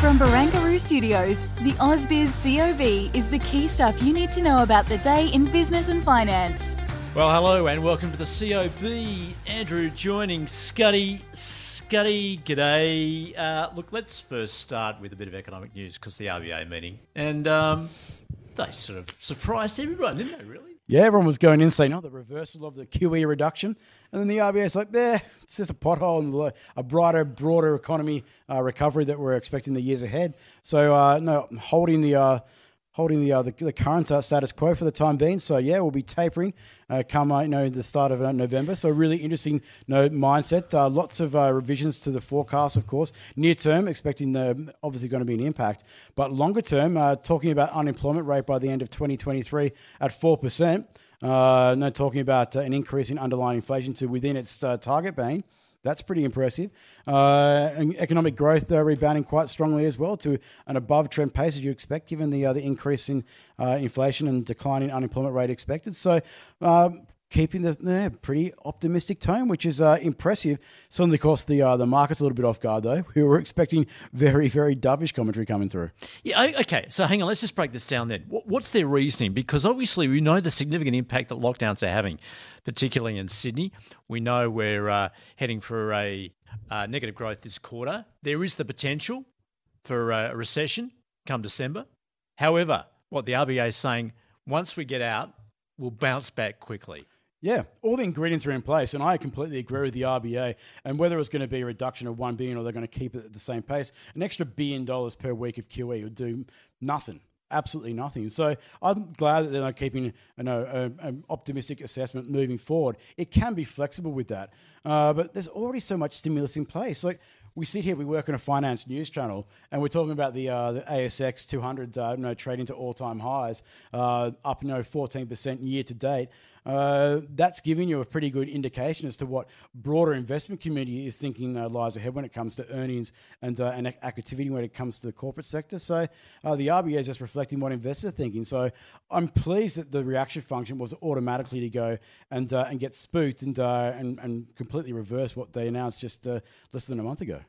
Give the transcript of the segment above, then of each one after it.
From Barangaroo Studios, the AusBiz COB is the key stuff you need to know about the day in business and finance. Well, hello and welcome to the COB. Andrew joining Scuddy. Scuddy, g'day. Uh, look, let's first start with a bit of economic news because the RBA meeting. And um, they sort of surprised everyone, didn't they, really? Yeah, everyone was going in saying, oh, the reversal of the QE reduction. And then the RBA's like, yeah, it's just a pothole in the, a brighter, broader economy uh, recovery that we're expecting the years ahead. So, uh, no, holding the. Holding the, uh, the the current uh, status quo for the time being, so yeah, we'll be tapering uh, come uh, you know the start of uh, November. So really interesting you know, mindset. Lots of revisions to the forecast, of course. Near term, expecting the obviously going to be an impact, but longer term, talking about unemployment rate by the end of 2023 at four percent. No, talking about an increase in underlying inflation to within its target band. That's pretty impressive. Uh, economic growth uh, rebounding quite strongly as well to an above trend pace as you expect, given the uh, the increase in uh, inflation and decline in unemployment rate expected. So. Keeping the yeah, pretty optimistic tone, which is uh, impressive. Certainly, of course, the uh, the market's a little bit off guard though. We were expecting very, very dovish commentary coming through. Yeah, okay. So hang on, let's just break this down then. What's their reasoning? Because obviously we know the significant impact that lockdowns are having, particularly in Sydney. We know we're uh, heading for a uh, negative growth this quarter. There is the potential for a recession come December. However, what the RBA is saying, once we get out, we'll bounce back quickly. Yeah, all the ingredients are in place, and I completely agree with the RBA. And whether it's going to be a reduction of one billion or they're going to keep it at the same pace, an extra billion dollars per week of QE would do nothing, absolutely nothing. So I'm glad that they're keeping you know, an optimistic assessment moving forward. It can be flexible with that, uh, but there's already so much stimulus in place. Like we sit here, we work on a finance news channel, and we're talking about the, uh, the ASX 200, uh, you know, trading to all-time highs, uh, up, you know, 14% year to date. Uh, that's giving you a pretty good indication as to what broader investment community is thinking uh, lies ahead when it comes to earnings and uh, and activity when it comes to the corporate sector. So uh, the RBA is just reflecting what investors are thinking. So I'm pleased that the reaction function was automatically to go and uh, and get spooked and, and and completely reverse what they announced just less than a month ago.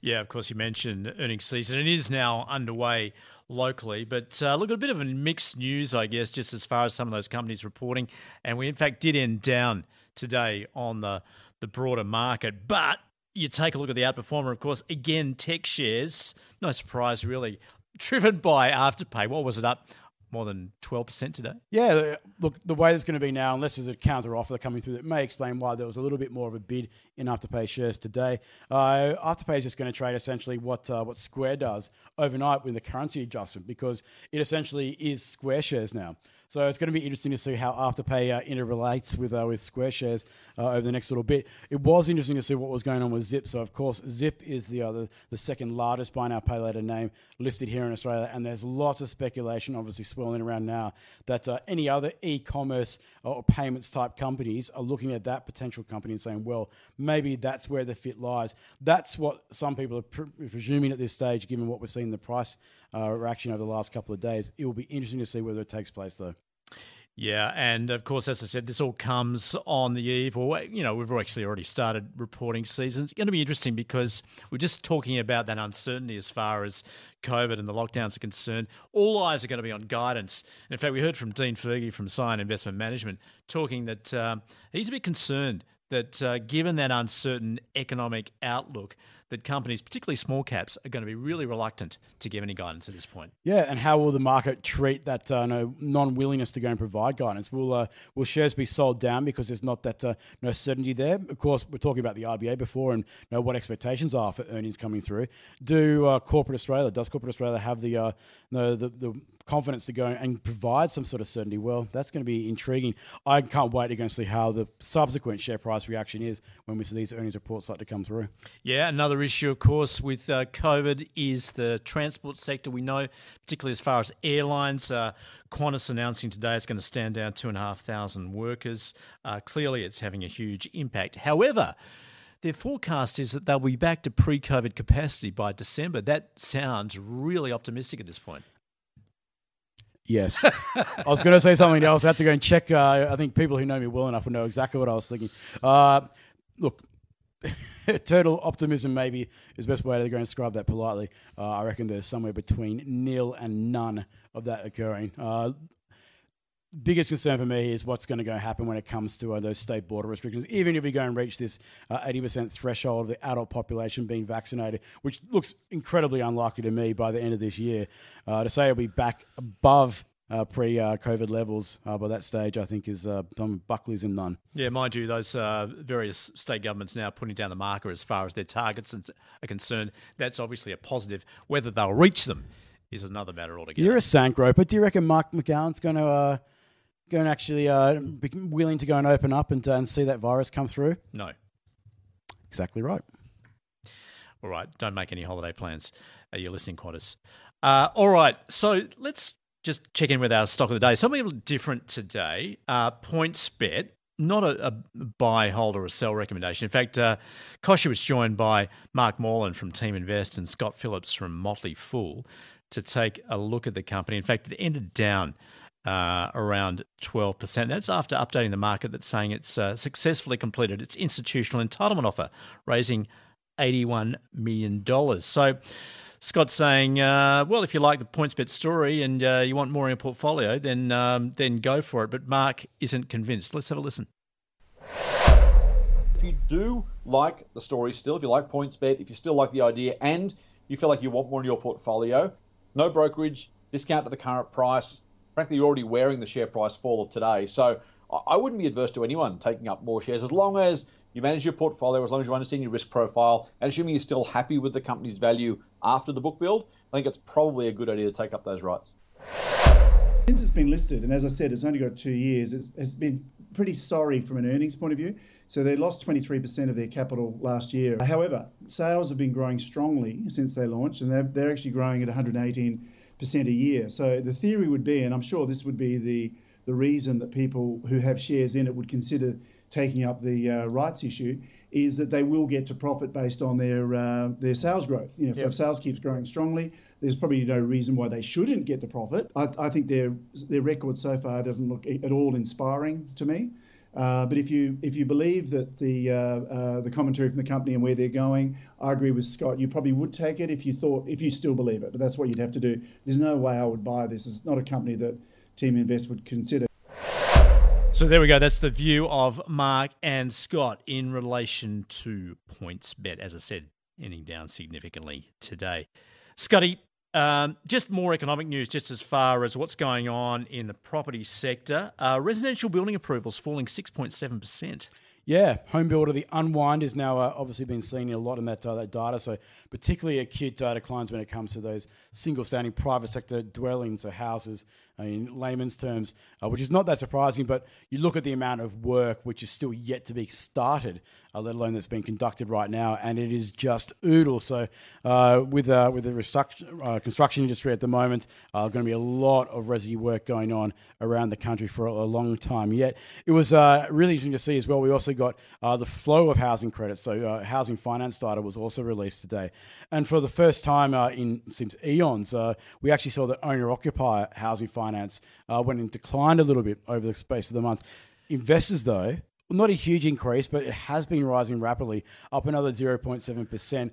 Yeah, of course, you mentioned earnings season. It is now underway locally, but uh, look, at a bit of a mixed news, I guess, just as far as some of those companies reporting. And we, in fact, did end down today on the, the broader market. But you take a look at the outperformer, of course, again, tech shares, no surprise really, driven by Afterpay. What was it up? More than 12% today? Yeah, look, the way it's going to be now, unless there's a counter offer coming through that may explain why there was a little bit more of a bid in Afterpay shares today. Uh, Afterpay is just going to trade essentially what uh, what Square does overnight with the currency adjustment because it essentially is Square shares now. So it's going to be interesting to see how Afterpay uh, interrelates with uh, with Square shares uh, over the next little bit. It was interesting to see what was going on with Zip. So of course, Zip is the other the second largest buy now pay later name listed here in Australia, and there's lots of speculation, obviously swirling around now, that uh, any other e-commerce or payments type companies are looking at that potential company and saying, well, maybe that's where the fit lies. That's what some people are pre- presuming at this stage, given what we're seeing the price uh, reaction over the last couple of days. It will be interesting to see whether it takes place, though. Yeah, and of course, as I said, this all comes on the eve, or you know, we've actually already started reporting season. It's going to be interesting because we're just talking about that uncertainty as far as COVID and the lockdowns are concerned. All eyes are going to be on guidance. In fact, we heard from Dean Fergie from Cyan Investment Management talking that um, he's a bit concerned that uh, given that uncertain economic outlook, that companies, particularly small caps, are going to be really reluctant to give any guidance at this point. Yeah, and how will the market treat that uh, no, non-willingness to go and provide guidance? Will uh, will shares be sold down because there's not that uh, no certainty there? Of course, we're talking about the RBA before and know what expectations are for earnings coming through. Do uh, corporate Australia does corporate Australia have the uh, the, the, the confidence to go and provide some sort of certainty? Well, that's going to be intriguing. I can't wait to go and see how the subsequent share price reaction is when we see these earnings reports start to come through. Yeah, another issue, of course, with uh, COVID is the transport sector. We know, particularly as far as airlines, uh, Qantas announcing today it's going to stand down two and a half thousand workers. Uh, clearly, it's having a huge impact. However, their forecast is that they'll be back to pre COVID capacity by December. That sounds really optimistic at this point. Yes. I was going to say something else. I had to go and check. Uh, I think people who know me well enough will know exactly what I was thinking. Uh, look, total optimism maybe is the best way to go and describe that politely. Uh, I reckon there's somewhere between nil and none of that occurring. Uh, biggest concern for me is what's going to go happen when it comes to uh, those state border restrictions. Even if we go and reach this uh, 80% threshold of the adult population being vaccinated, which looks incredibly unlikely to me by the end of this year, uh, to say it'll be back above uh, pre-COVID levels uh, by that stage, I think is uh, Buckley's and none. Yeah, mind you, those uh, various state governments now putting down the marker as far as their targets are concerned. That's obviously a positive. Whether they'll reach them is another matter altogether. You're a sandgroper. Do you reckon Mark McGowan's going to uh, go and actually uh, be willing to go and open up and, and see that virus come through? No. Exactly right. All right. Don't make any holiday plans. Uh, you're listening, Qantas. Uh, all right. So let's just check in with our stock of the day. Something a little different today. Uh, PointsBet, not a, a, buy, hold, or a sell recommendation. In fact, uh, was joined by Mark Morland from Team Invest and Scott Phillips from Motley Fool to take a look at the company. In fact, it ended down uh, around 12%. That's after updating the market that's saying it's uh, successfully completed its institutional entitlement offer, raising $81 million. So Scott's saying, uh, well, if you like the PointsBet story and uh, you want more in your portfolio, then, um, then go for it. But Mark isn't convinced. Let's have a listen. If you do like the story still, if you like PointsBet, if you still like the idea and you feel like you want more in your portfolio, no brokerage, discount to the current price, frankly, you're already wearing the share price fall of today. So I wouldn't be adverse to anyone taking up more shares as long as you manage your portfolio, as long as you understand your risk profile, and assuming you're still happy with the company's value after the book build, I think it's probably a good idea to take up those rights. Since it's been listed, and as I said, it's only got two years, it's been pretty sorry from an earnings point of view. So they lost 23% of their capital last year. However, sales have been growing strongly since they launched, and they're, they're actually growing at 118 percent a year. So the theory would be, and I'm sure this would be the the reason that people who have shares in it would consider taking up the uh, rights issue is that they will get to profit based on their uh, their sales growth. You know, so yep. if sales keeps growing strongly, there's probably no reason why they shouldn't get to profit. I, I think their their record so far doesn't look at all inspiring to me. Uh, but if you if you believe that the uh, uh, the commentary from the company and where they're going, I agree with Scott. You probably would take it if you thought if you still believe it. But that's what you'd have to do. There's no way I would buy this. It's not a company that Team Invest would consider. So there we go. That's the view of Mark and Scott in relation to PointsBet. As I said, ending down significantly today. Scotty, um, just more economic news, just as far as what's going on in the property sector. Uh, residential building approvals falling 6.7%. Yeah, home builder, the unwind is now uh, obviously been seen a lot in that uh, that data. So particularly acute uh, declines when it comes to those single standing private sector dwellings or houses in layman's terms, uh, which is not that surprising. But you look at the amount of work which is still yet to be started, uh, let alone that's being conducted right now, and it is just oodle. So uh, with uh, with the uh, construction industry at the moment, uh, going to be a lot of resi work going on around the country for a, a long time yet. It was really interesting to see as well. We also got the flow of housing credits. So housing finance data was also released today, and for the first time in seems eons, we actually saw the owner occupier housing finance finance uh, went and declined a little bit over the space of the month. Investors, though, not a huge increase, but it has been rising rapidly, up another 0.7%.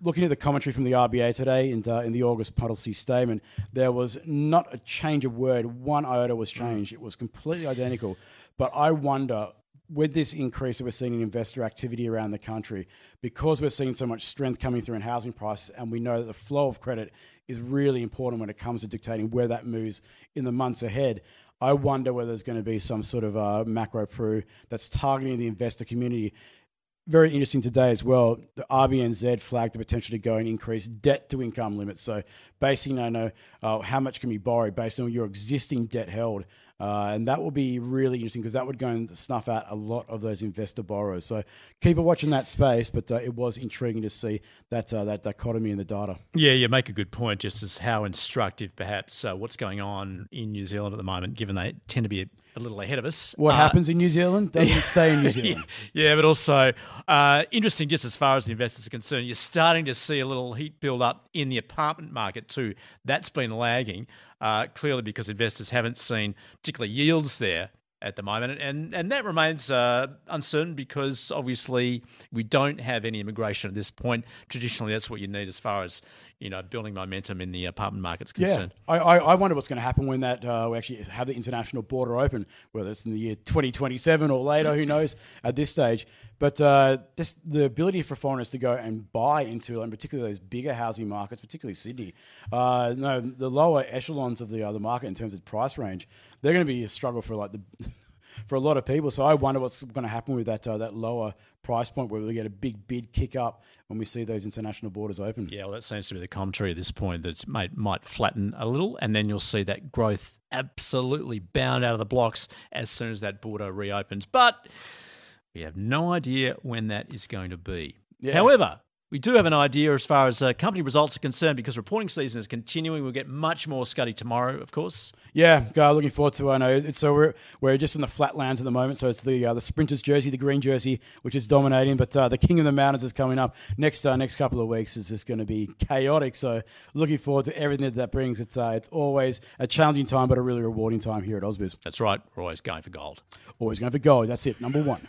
Looking at the commentary from the RBA today in, uh, in the August policy statement, there was not a change of word. One iota was changed. It was completely identical. But I wonder with this increase that we're seeing in investor activity around the country, because we're seeing so much strength coming through in housing prices, and we know that the flow of credit is really important when it comes to dictating where that moves in the months ahead. I wonder whether there's going to be some sort of uh, macro pru that's targeting the investor community. Very interesting today as well. The RBNZ flagged the potential to go and increase debt to income limits. So basically, I know uh, how much can be borrowed based on your existing debt held. Uh, and that will be really interesting because that would go and snuff out a lot of those investor borrowers. So keep a watch in that space, but uh, it was intriguing to see that uh, that dichotomy in the data. Yeah, you make a good point, just as how instructive perhaps uh, what's going on in New Zealand at the moment, given they tend to be a, a little ahead of us. What Uh, happens in New Zealand doesn't stay in New Zealand. yeah, but also uh, interesting just as far as the investors are concerned. You're starting to see a little heat build up in the apartment market too. That's been lagging, uh, clearly because investors haven't seen particular yields there at the moment, and and that remains uh, uncertain because obviously we don't have any immigration at this point. Traditionally, that's what you need as far as you know building momentum in the apartment market's concerned. Yeah, I, I, I wonder what's going to happen when that uh, we actually have the international border open, whether it's in the year 2027 or later, who knows at this stage. But uh, this, the ability for foreigners to go and buy into, and particularly those bigger housing markets, particularly Sydney, uh, no, the lower echelons of the other market in terms of price range, they're going to be a struggle for like the for a lot of people. So I wonder what's going to happen with that uh, that lower price point where we get a big bid kick up when we see those international borders open. Yeah, well, that seems to be the commentary at this point that it might, might flatten a little, and then you'll see that growth absolutely bound out of the blocks as soon as that border reopens. But we have no idea when that is going to be. Yeah. However, we do have an idea as far as uh, company results are concerned because reporting season is continuing. We'll get much more Scuddy tomorrow, of course. Yeah, uh, looking forward to. it. I know it's so we're we're just in the flatlands at the moment. So it's the uh, the sprinters jersey, the green jersey, which is dominating. But uh, the King of the Mountains is coming up next uh, next couple of weeks. Is just going to be chaotic. So looking forward to everything that that brings. It's uh, it's always a challenging time, but a really rewarding time here at Ausbiz. That's right. We're always going for gold. Always going for gold. That's it. Number one.